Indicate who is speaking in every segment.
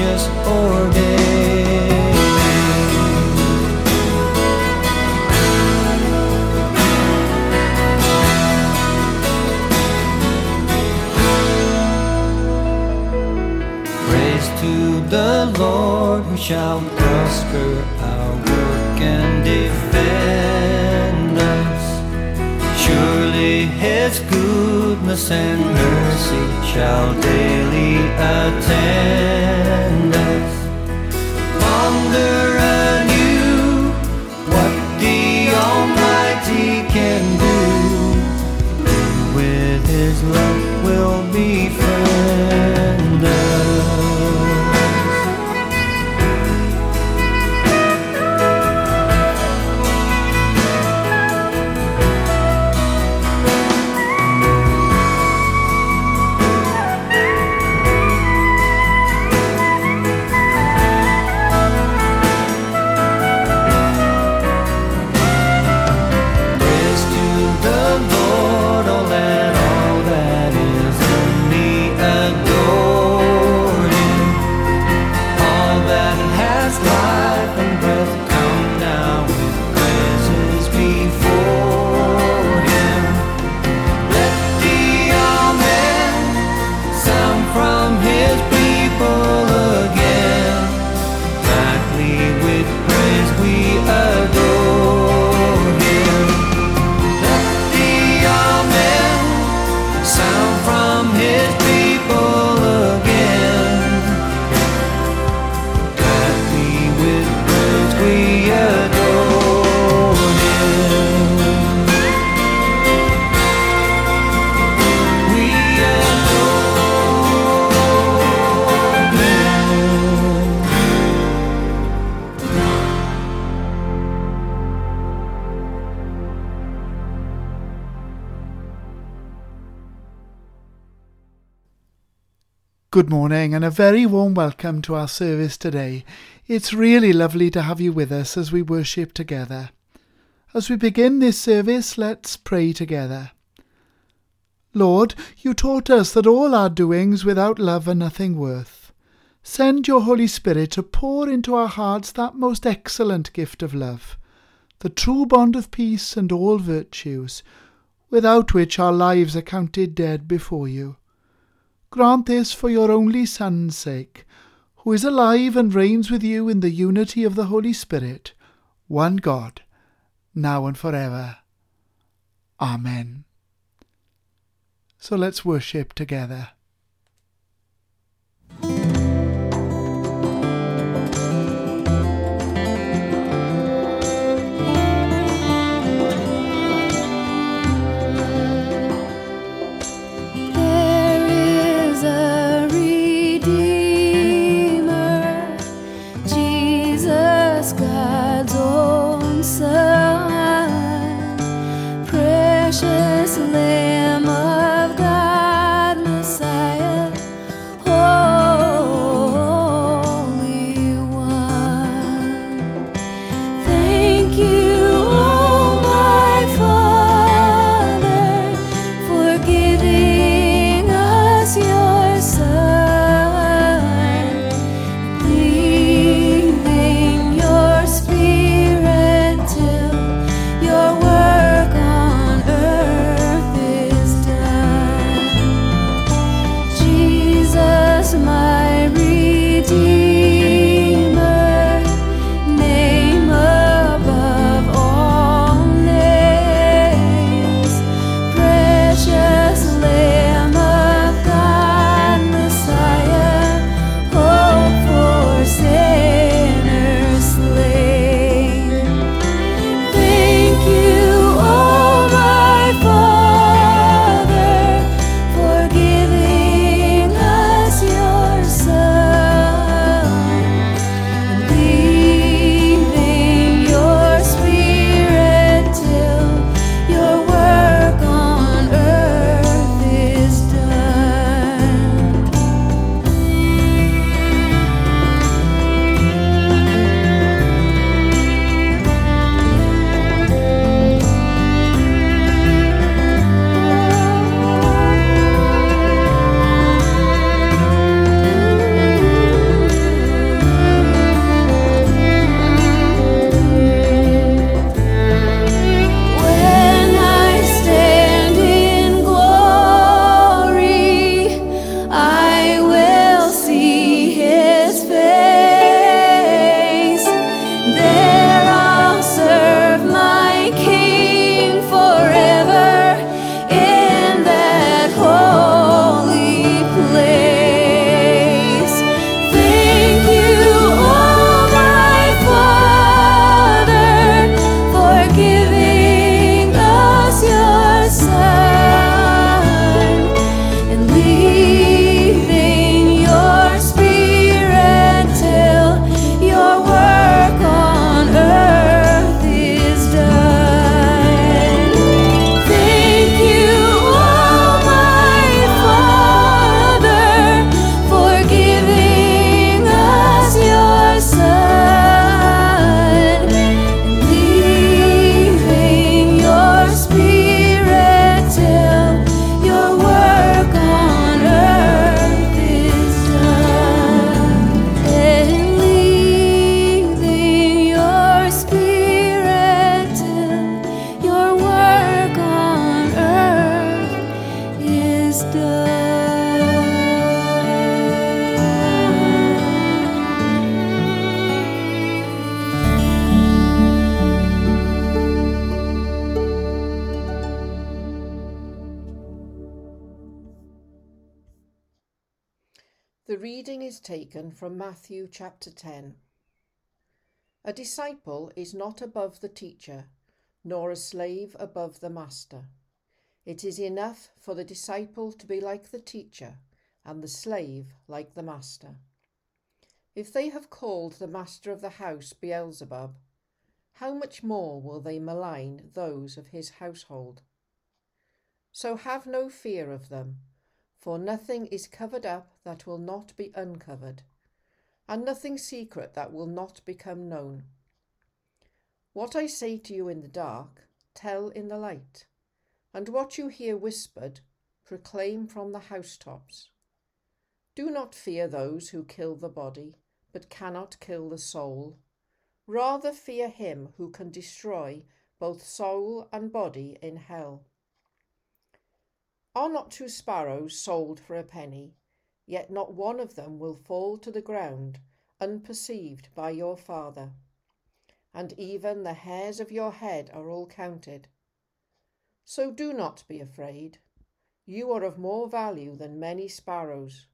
Speaker 1: gracious ordaining? Praise to the Lord who shall prosper our work and defend us. Surely his goodness and mercy shall daily attend
Speaker 2: Good morning and a very warm welcome to our service today. It's really lovely to have you with us as we worship together. As we begin this service, let's pray together. Lord, you taught us that all our doings without love are nothing worth. Send your Holy Spirit to pour into our hearts that most excellent gift of love, the true bond of peace and all virtues, without which our lives are counted dead before you. Grant this for your only Son's sake, who is alive and reigns with you in the unity of the Holy Spirit, one God, now and forever. Amen. So let's worship together.
Speaker 3: God's own Son,
Speaker 4: reading is taken from Matthew chapter 10. A disciple is not above the teacher, nor a slave above the master. It is enough for the disciple to be like the teacher, and the slave like the master. If they have called the master of the house Beelzebub, how much more will they malign those of his household? So have no fear of them, for nothing is covered up that will not be uncovered, and nothing secret that will not become known. What I say to you in the dark, tell in the light, and what you hear whispered, proclaim from the housetops. Do not fear those who kill the body, but cannot kill the soul. Rather fear him who can destroy both soul and body in hell. Are not two sparrows sold for a penny? Yet not one of them will fall to the ground unperceived by your Father. And even the hairs of your head are all counted. So do not be afraid. You are of more value than many sparrows.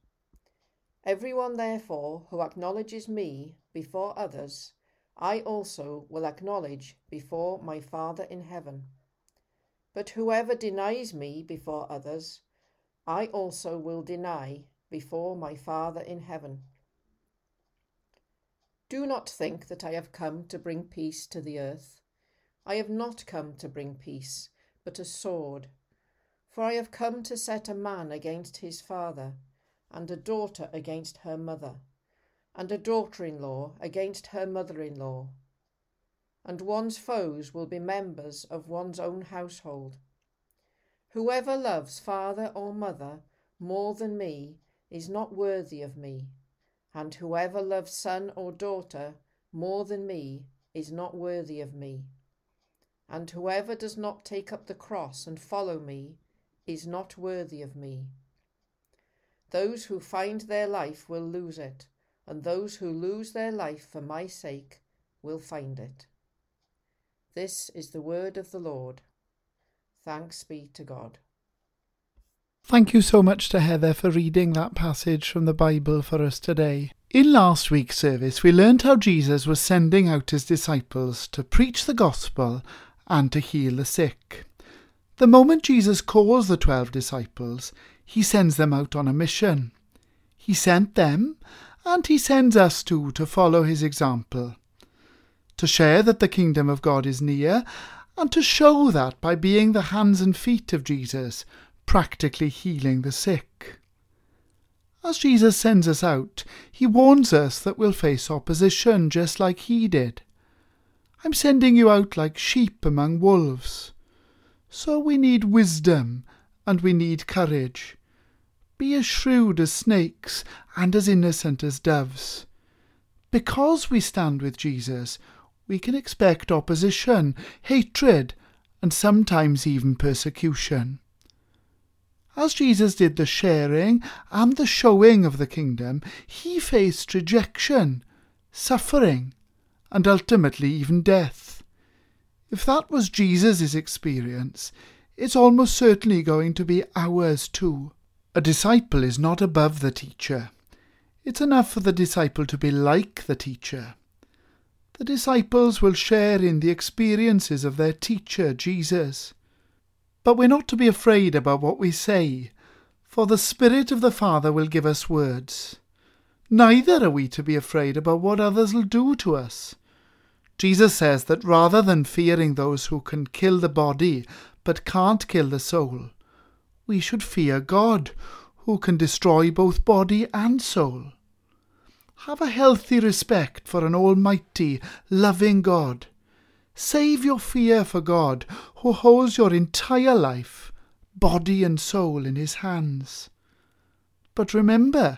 Speaker 4: Everyone, therefore, who acknowledges me before others, I also will acknowledge before my Father in heaven. But whoever denies me before others, I also will deny before my Father in heaven. Do not think that I have come to bring peace to the earth. I have not come to bring peace, but a sword. For I have come to set a man against his father, and a daughter against her mother, and a daughter in law against her mother in law. And one's foes will be members of one's own household. Whoever loves father or mother more than me is not worthy of me, and whoever loves son or daughter more than me is not worthy of me. And whoever does not take up the cross and follow me is not worthy of me. Those who find their life will lose it, and those who lose their life for my sake will find it. This is the word of the Lord. Thanks be to God.
Speaker 2: Thank you so much to Heather for reading that passage from the Bible for us today. In last week's service, we learned how Jesus was sending out his disciples to preach the gospel and to heal the sick. The moment Jesus calls the twelve disciples, he sends them out on a mission. He sent them, and he sends us too to follow his example, to share that the kingdom of God is near, and to show that by being the hands and feet of Jesus, practically healing the sick. As Jesus sends us out, he warns us that we'll face opposition just like he did. I'm sending you out like sheep among wolves. So we need wisdom and we need courage. Be as shrewd as snakes and as innocent as doves. Because we stand with Jesus, we can expect opposition, hatred, and sometimes even persecution. As Jesus did the sharing and the showing of the kingdom, he faced rejection, suffering, and ultimately even death. If that was Jesus' experience, it's almost certainly going to be ours too. A disciple is not above the teacher. It's enough for the disciple to be like the teacher. The disciples will share in the experiences of their teacher, Jesus. But we're not to be afraid about what we say, for the Spirit of the Father will give us words. Neither are we to be afraid about what others will do to us. Jesus says that rather than fearing those who can kill the body but can't kill the soul, we should fear God, who can destroy both body and soul. Have a healthy respect for an almighty, loving God Save your fear for God, who holds your entire life, body and soul, in his hands. But remember,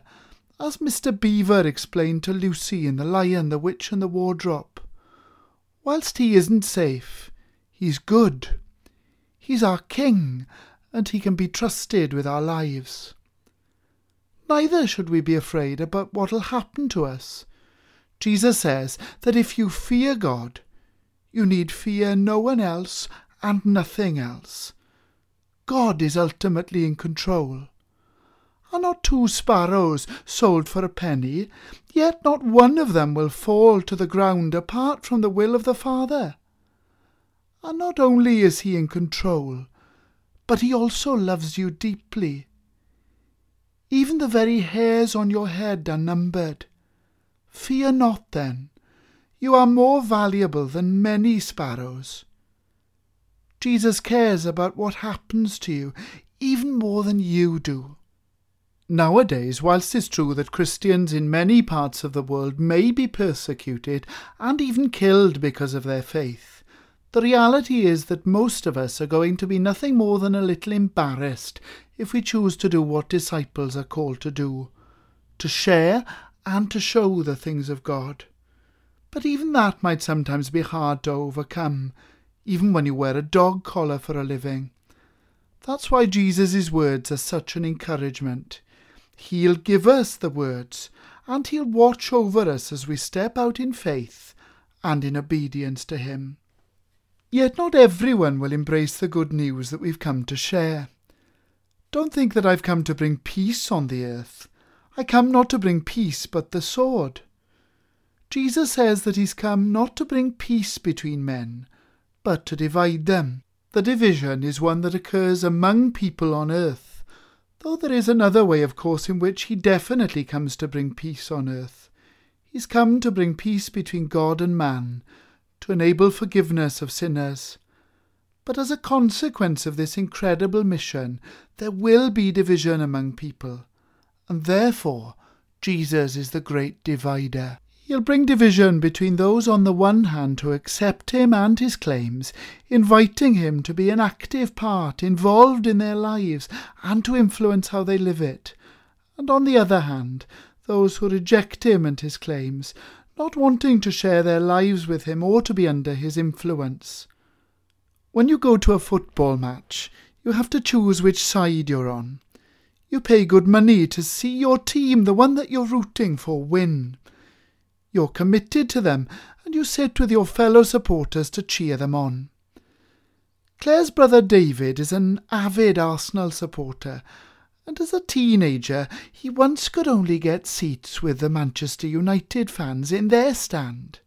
Speaker 2: as Mr. Beaver explained to Lucy in The Lion, the Witch, and the Wardrobe, whilst he isn't safe, he's good. He's our king, and he can be trusted with our lives. Neither should we be afraid about what'll happen to us. Jesus says that if you fear God, you need fear no one else and nothing else. God is ultimately in control. Are not two sparrows sold for a penny? Yet not one of them will fall to the ground apart from the will of the Father. And not only is he in control, but he also loves you deeply. Even the very hairs on your head are numbered. Fear not then. You are more valuable than many sparrows. Jesus cares about what happens to you even more than you do. Nowadays, whilst it's true that Christians in many parts of the world may be persecuted and even killed because of their faith, the reality is that most of us are going to be nothing more than a little embarrassed if we choose to do what disciples are called to do to share and to show the things of God. But even that might sometimes be hard to overcome, even when you wear a dog collar for a living. That's why Jesus' words are such an encouragement. He'll give us the words, and He'll watch over us as we step out in faith and in obedience to Him. Yet not everyone will embrace the good news that we've come to share. Don't think that I've come to bring peace on the earth. I come not to bring peace, but the sword. Jesus says that he's come not to bring peace between men, but to divide them. The division is one that occurs among people on earth Though there is another way, of course, in which he definitely comes to bring peace on earth. He's come to bring peace between God and man, to enable forgiveness of sinners. But as a consequence of this incredible mission, there will be division among people, and therefore Jesus is the great divider. He'll bring division between those on the one hand who accept him and his claims, inviting him to be an active part, involved in their lives, and to influence how they live it, and on the other hand, those who reject him and his claims, not wanting to share their lives with him or to be under his influence. When you go to a football match, you have to choose which side you're on. You pay good money to see your team, the one that you're rooting for, win. You're committed to them, and you sit with your fellow supporters to cheer them on. Claire's brother David is an avid Arsenal supporter, and as a teenager he once could only get seats with the Manchester United fans in their stand.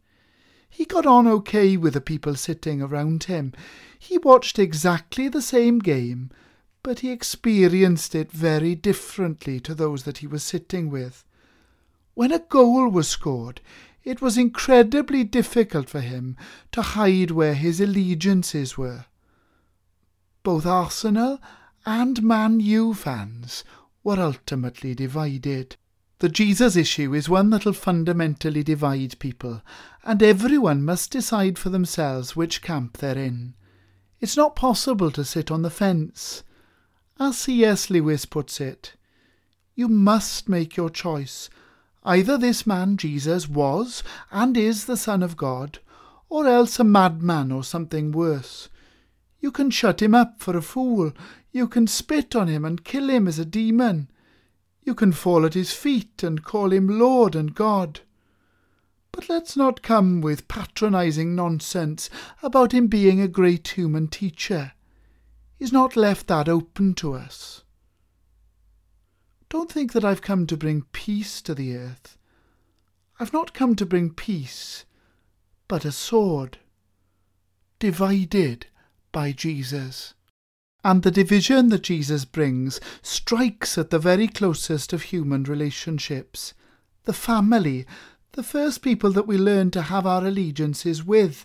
Speaker 2: He got on okay with the people sitting around him. He watched exactly the same game, but he experienced it very differently to those that he was sitting with. When a goal was scored, it was incredibly difficult for him to hide where his allegiances were. Both Arsenal and Man U fans were ultimately divided. The Jesus issue is one that'll fundamentally divide people, and everyone must decide for themselves which camp they're in. It's not possible to sit on the fence. As C.S. Lewis puts it, you must make your choice Either this man Jesus was and is the Son of God, or else a madman or something worse. You can shut him up for a fool, you can spit on him and kill him as a demon. You can fall at his feet and call him Lord and God. But let's not come with patronizing nonsense about him being a great human teacher. He's not left that open to us. Don't think that I've come to bring peace to the earth. I've not come to bring peace, but a sword, divided by Jesus. And the division that Jesus brings strikes at the very closest of human relationships. The family, the first people that we learn to have our allegiances with,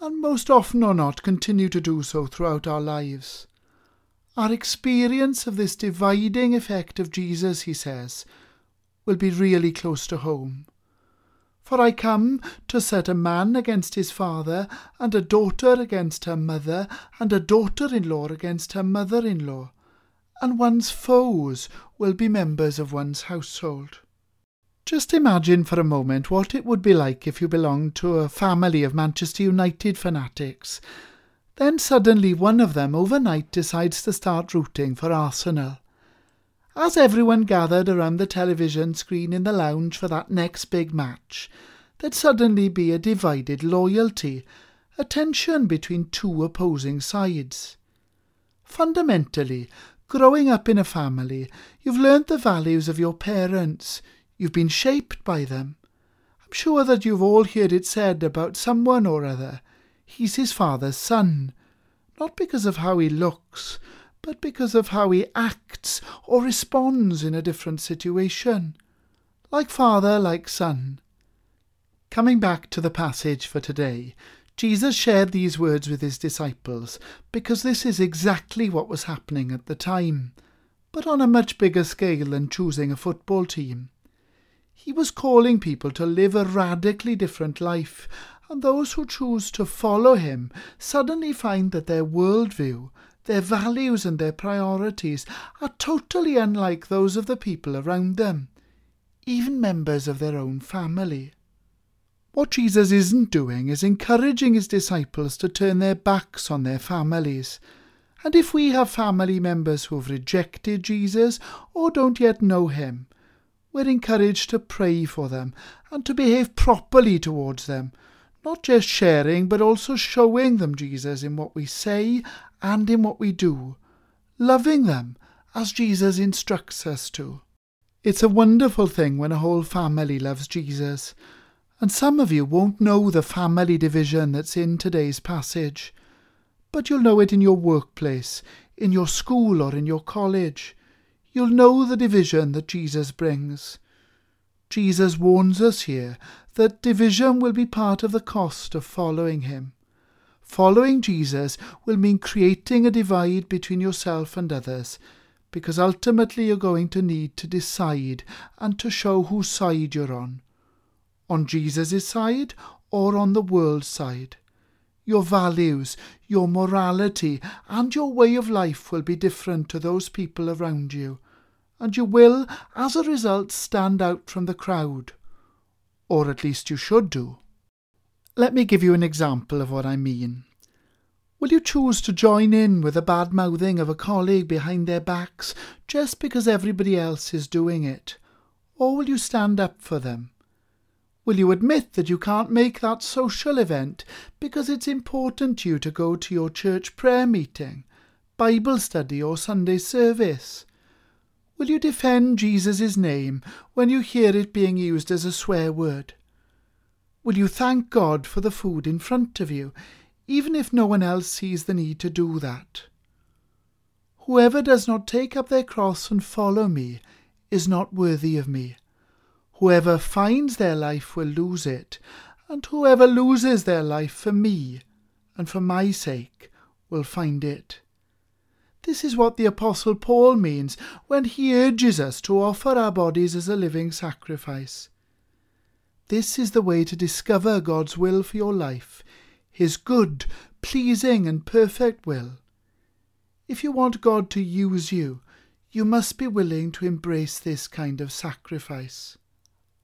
Speaker 2: and most often or not continue to do so throughout our lives. Our experience of this dividing effect of Jesus, he says, will be really close to home. For I come to set a man against his father, and a daughter against her mother, and a daughter in law against her mother in law, and one's foes will be members of one's household. Just imagine for a moment what it would be like if you belonged to a family of Manchester United fanatics then suddenly one of them overnight decides to start rooting for Arsenal. As everyone gathered around the television screen in the lounge for that next big match, there'd suddenly be a divided loyalty, a tension between two opposing sides. Fundamentally, growing up in a family, you've learnt the values of your parents. You've been shaped by them. I'm sure that you've all heard it said about someone or other. He's his father's son. Not because of how he looks, but because of how he acts or responds in a different situation. Like father, like son. Coming back to the passage for today, Jesus shared these words with his disciples because this is exactly what was happening at the time, but on a much bigger scale than choosing a football team. He was calling people to live a radically different life, and those who choose to follow him suddenly find that their worldview, their values, and their priorities are totally unlike those of the people around them, even members of their own family. What Jesus isn't doing is encouraging his disciples to turn their backs on their families. And if we have family members who have rejected Jesus or don't yet know him, we're encouraged to pray for them and to behave properly towards them, not just sharing but also showing them Jesus in what we say and in what we do, loving them as Jesus instructs us to. It's a wonderful thing when a whole family loves Jesus and some of you won't know the family division that's in today's passage, but you'll know it in your workplace, in your school, or in your college. You'll know the division that Jesus brings. Jesus warns us here that division will be part of the cost of following him. Following Jesus will mean creating a divide between yourself and others, because ultimately you're going to need to decide and to show whose side you're on on Jesus' side or on the world's side. Your values, your morality, and your way of life will be different to those people around you, and you will, as a result, stand out from the crowd. Or at least you should do. Let me give you an example of what I mean. Will you choose to join in with the bad mouthing of a colleague behind their backs just because everybody else is doing it? Or will you stand up for them? Will you admit that you can't make that social event because it's important to you to go to your church prayer meeting, Bible study, or Sunday service? Will you defend Jesus' name when you hear it being used as a swear word? Will you thank God for the food in front of you, even if no one else sees the need to do that? Whoever does not take up their cross and follow me is not worthy of me. Whoever finds their life will lose it, and whoever loses their life for me and for my sake will find it. This is what the Apostle Paul means when he urges us to offer our bodies as a living sacrifice. This is the way to discover God's will for your life, His good, pleasing, and perfect will. If you want God to use you, you must be willing to embrace this kind of sacrifice.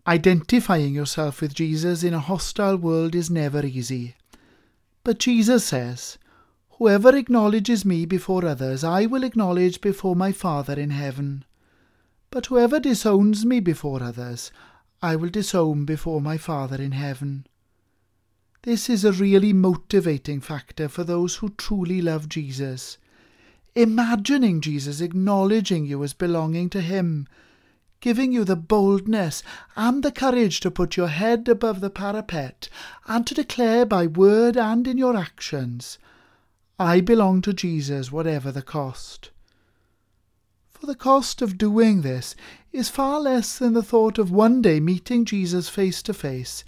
Speaker 2: Identifying yourself with Jesus in a hostile world is never easy. But Jesus says, Whoever acknowledges me before others, I will acknowledge before my Father in heaven. But whoever disowns me before others, I will disown before my Father in heaven. This is a really motivating factor for those who truly love Jesus. Imagining Jesus acknowledging you as belonging to Him giving you the boldness and the courage to put your head above the parapet and to declare by word and in your actions, I belong to Jesus, whatever the cost. For the cost of doing this is far less than the thought of one day meeting Jesus face to face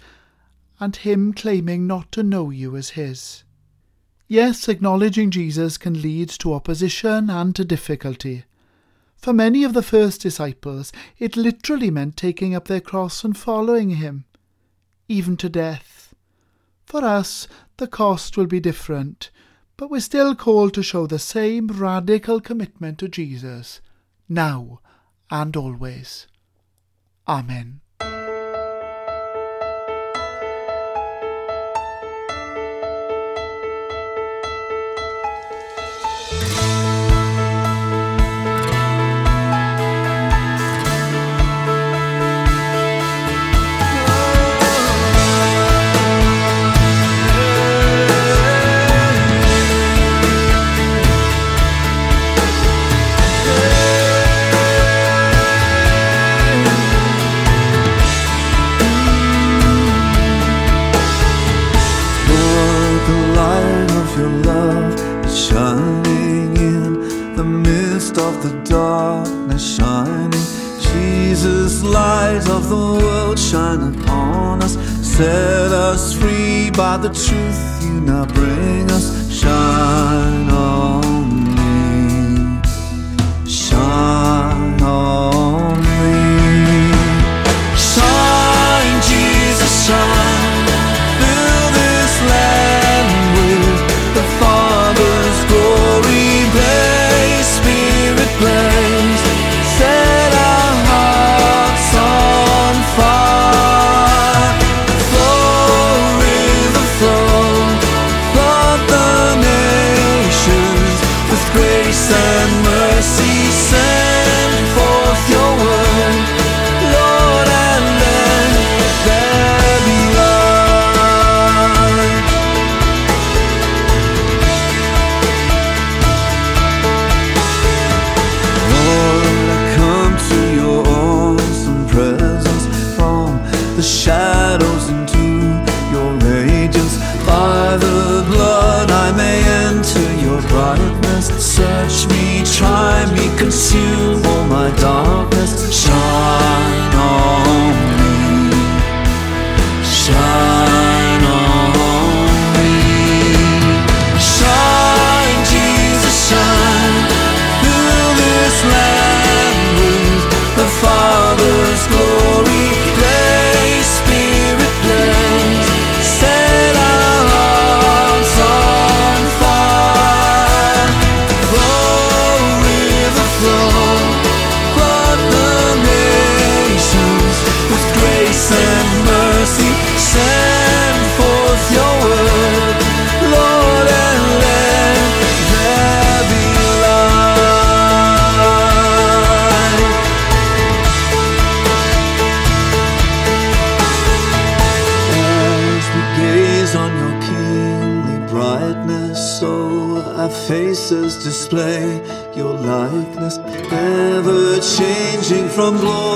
Speaker 2: and him claiming not to know you as his. Yes, acknowledging Jesus can lead to opposition and to difficulty. For many of the first disciples, it literally meant taking up their cross and following him, even to death. For us, the cost will be different, but we're still called to show the same radical commitment to Jesus, now and always. Amen.
Speaker 1: From glory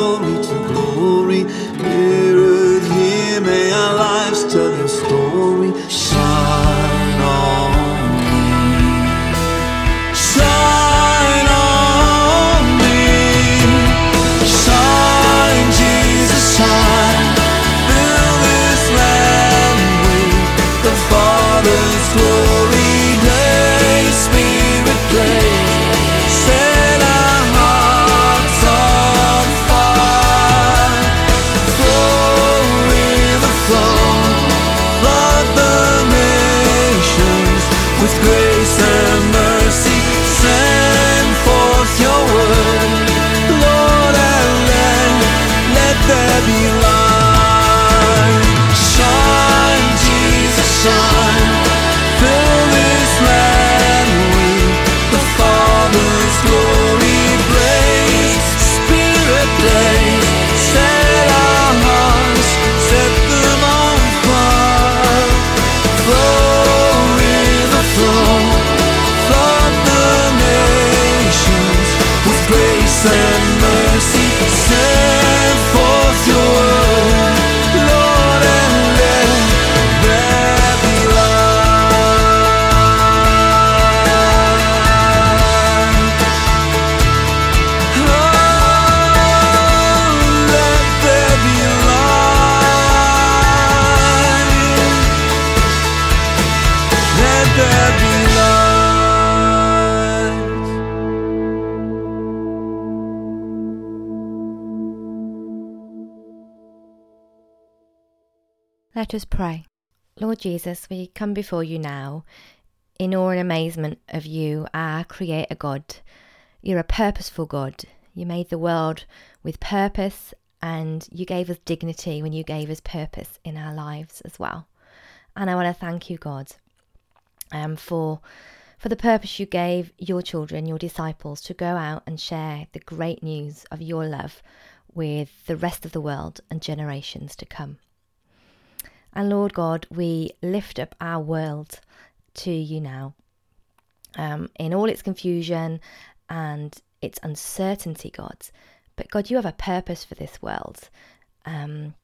Speaker 5: Let us pray. Lord Jesus, we come before you now in awe and amazement of you, our Creator God. You're a purposeful God. You made the world with purpose and you gave us dignity when you gave us purpose in our lives as well. And I want to thank you, God, um, for for the purpose you gave your children, your disciples, to go out and share the great news of your love with the rest of the world and generations to come. And Lord God, we lift up our world to you now um, in all its confusion and its uncertainty, God. But God, you have a purpose for this world um,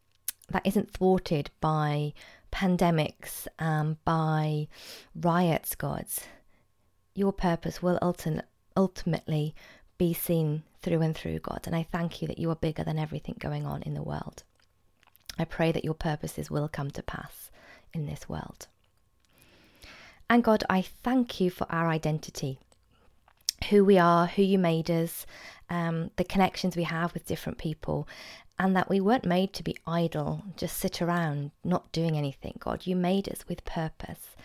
Speaker 5: that isn't thwarted by pandemics, um, by riots, God. Your purpose will ulti- ultimately be seen through and through, God. And I thank you that you are bigger than everything going on in the world. I pray that your purposes will come to pass in this world. And God, I thank you for our identity who we are, who you made us, um, the connections we have with different people, and that we weren't made to be idle, just sit around, not doing anything. God, you made us with purpose.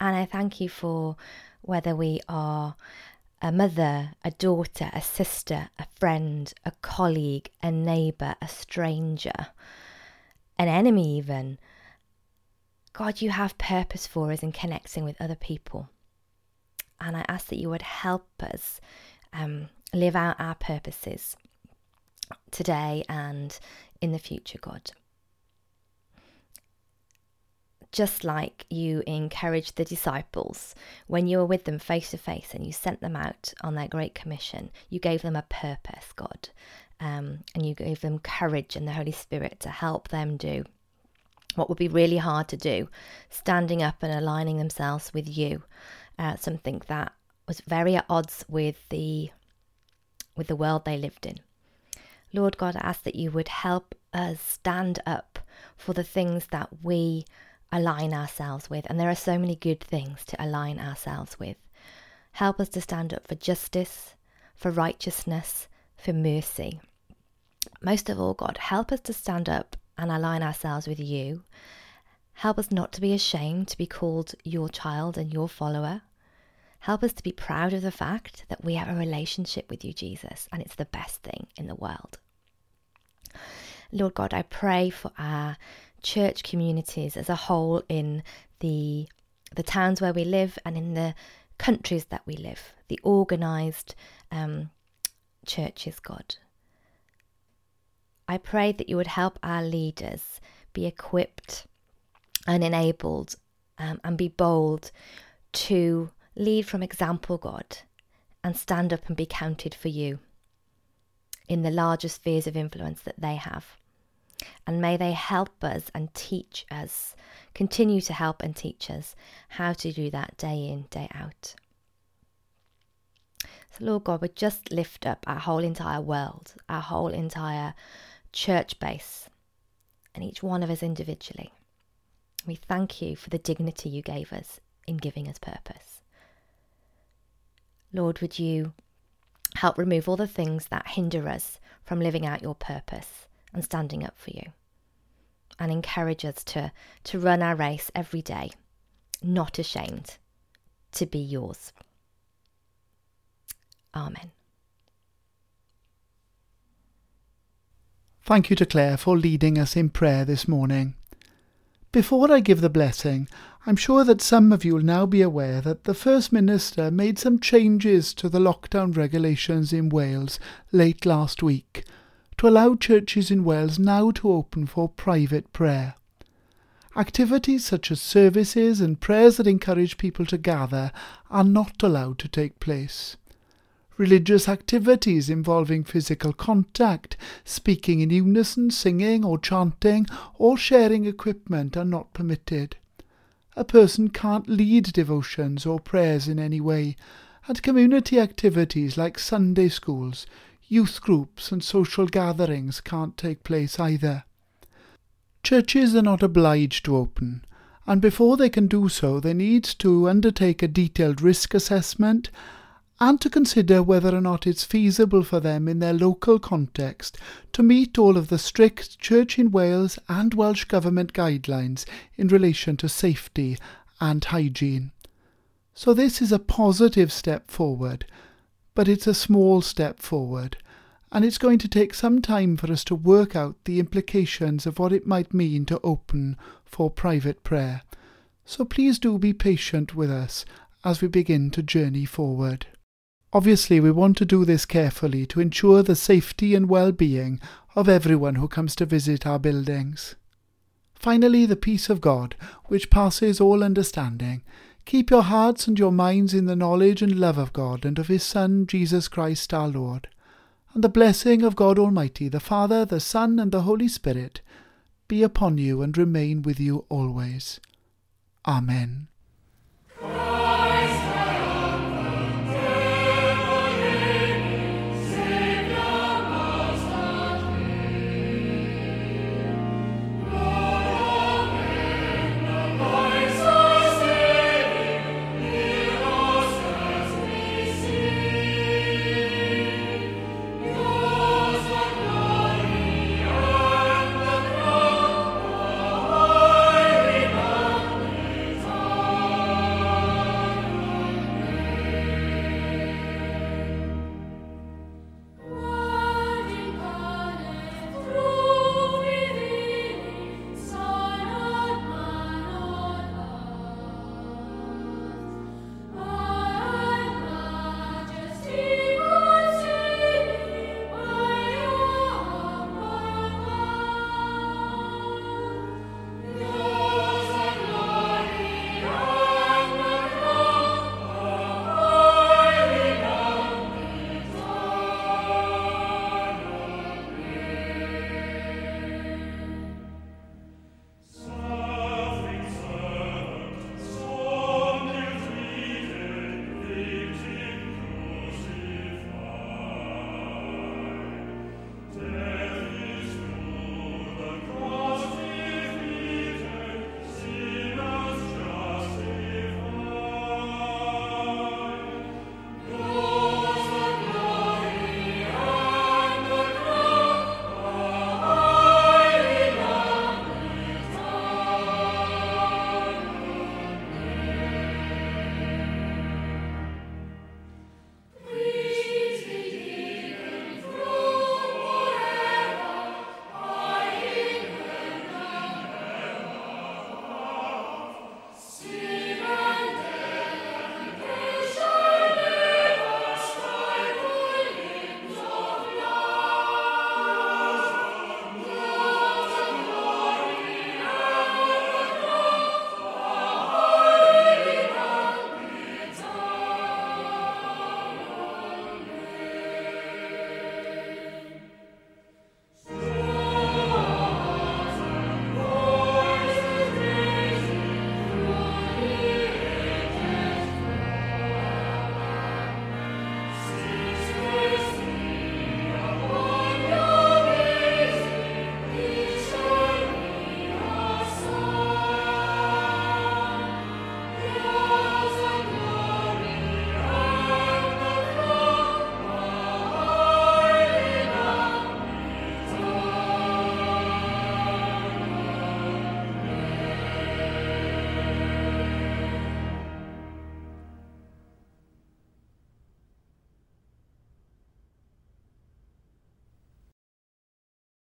Speaker 5: And I thank you for whether we are a mother, a daughter, a sister, a friend, a colleague, a neighbour, a stranger, an enemy, even. God, you have purpose for us in connecting with other people. And I ask that you would help us um, live out our purposes today and in the future, God. Just like you encouraged the disciples when you were with them face to face and you sent them out on their great commission, you gave them a purpose, God, um, and you gave them courage and the Holy Spirit to help them do what would be really hard to do, standing up and aligning themselves with you, uh, something that was very at odds with the with the world they lived in. Lord God, I ask that you would help us stand up for the things that we align ourselves with. And there are so many good things to align ourselves with. Help us to stand up for justice, for righteousness, for mercy. Most of all, God, help us to stand up and align ourselves with you. Help us not to be ashamed to be called your child and your follower. Help us to be proud of the fact that we have a relationship with you, Jesus, and it's the best thing in the world. Lord God, I pray for our church communities as a whole in the the towns where we live and in the countries that we live, the organised um, churches, God. I pray that you would help our leaders be equipped and enabled um, and be bold to lead from example, God, and stand up and be counted for you in the larger spheres of influence that they have. And may they help us and teach us, continue to help and teach us how to do that day in, day out. So, Lord God, we just lift up our whole entire world, our whole entire church base, and each one of us individually. We thank you for the dignity you gave us in giving us purpose. Lord, would you help remove all the things that hinder us from living out your purpose and standing up for you? And encourage us to, to run our race every day, not ashamed to be yours. Amen.
Speaker 2: Thank you to Claire for leading us in prayer this morning. Before I give the blessing, I'm sure that some of you will now be aware that the First Minister made some changes to the lockdown regulations in Wales late last week to allow churches in Wales now to open for private prayer. Activities such as services and prayers that encourage people to gather are not allowed to take place. Religious activities involving physical contact, speaking in unison, singing or chanting, or sharing equipment are not permitted. A person can't lead devotions or prayers in any way, and community activities like Sunday schools, youth groups, and social gatherings can't take place either. Churches are not obliged to open, and before they can do so, they need to undertake a detailed risk assessment and to consider whether or not it's feasible for them in their local context to meet all of the strict Church in Wales and Welsh Government guidelines in relation to safety and hygiene. So, this is a positive step forward, but it's a small step forward, and it's going to take some time for us to work out the implications of what it might mean to open for private prayer. So, please do be patient with us as we begin to journey forward. Obviously, we want to do this carefully to ensure the safety and well-being of everyone who comes to visit our buildings. Finally, the peace of God, which passes all understanding, keep your hearts and your minds in the knowledge and love of God and of His Son, Jesus Christ our Lord. And the blessing of God Almighty, the Father, the Son, and the Holy Spirit, be upon you and remain with you always. Amen.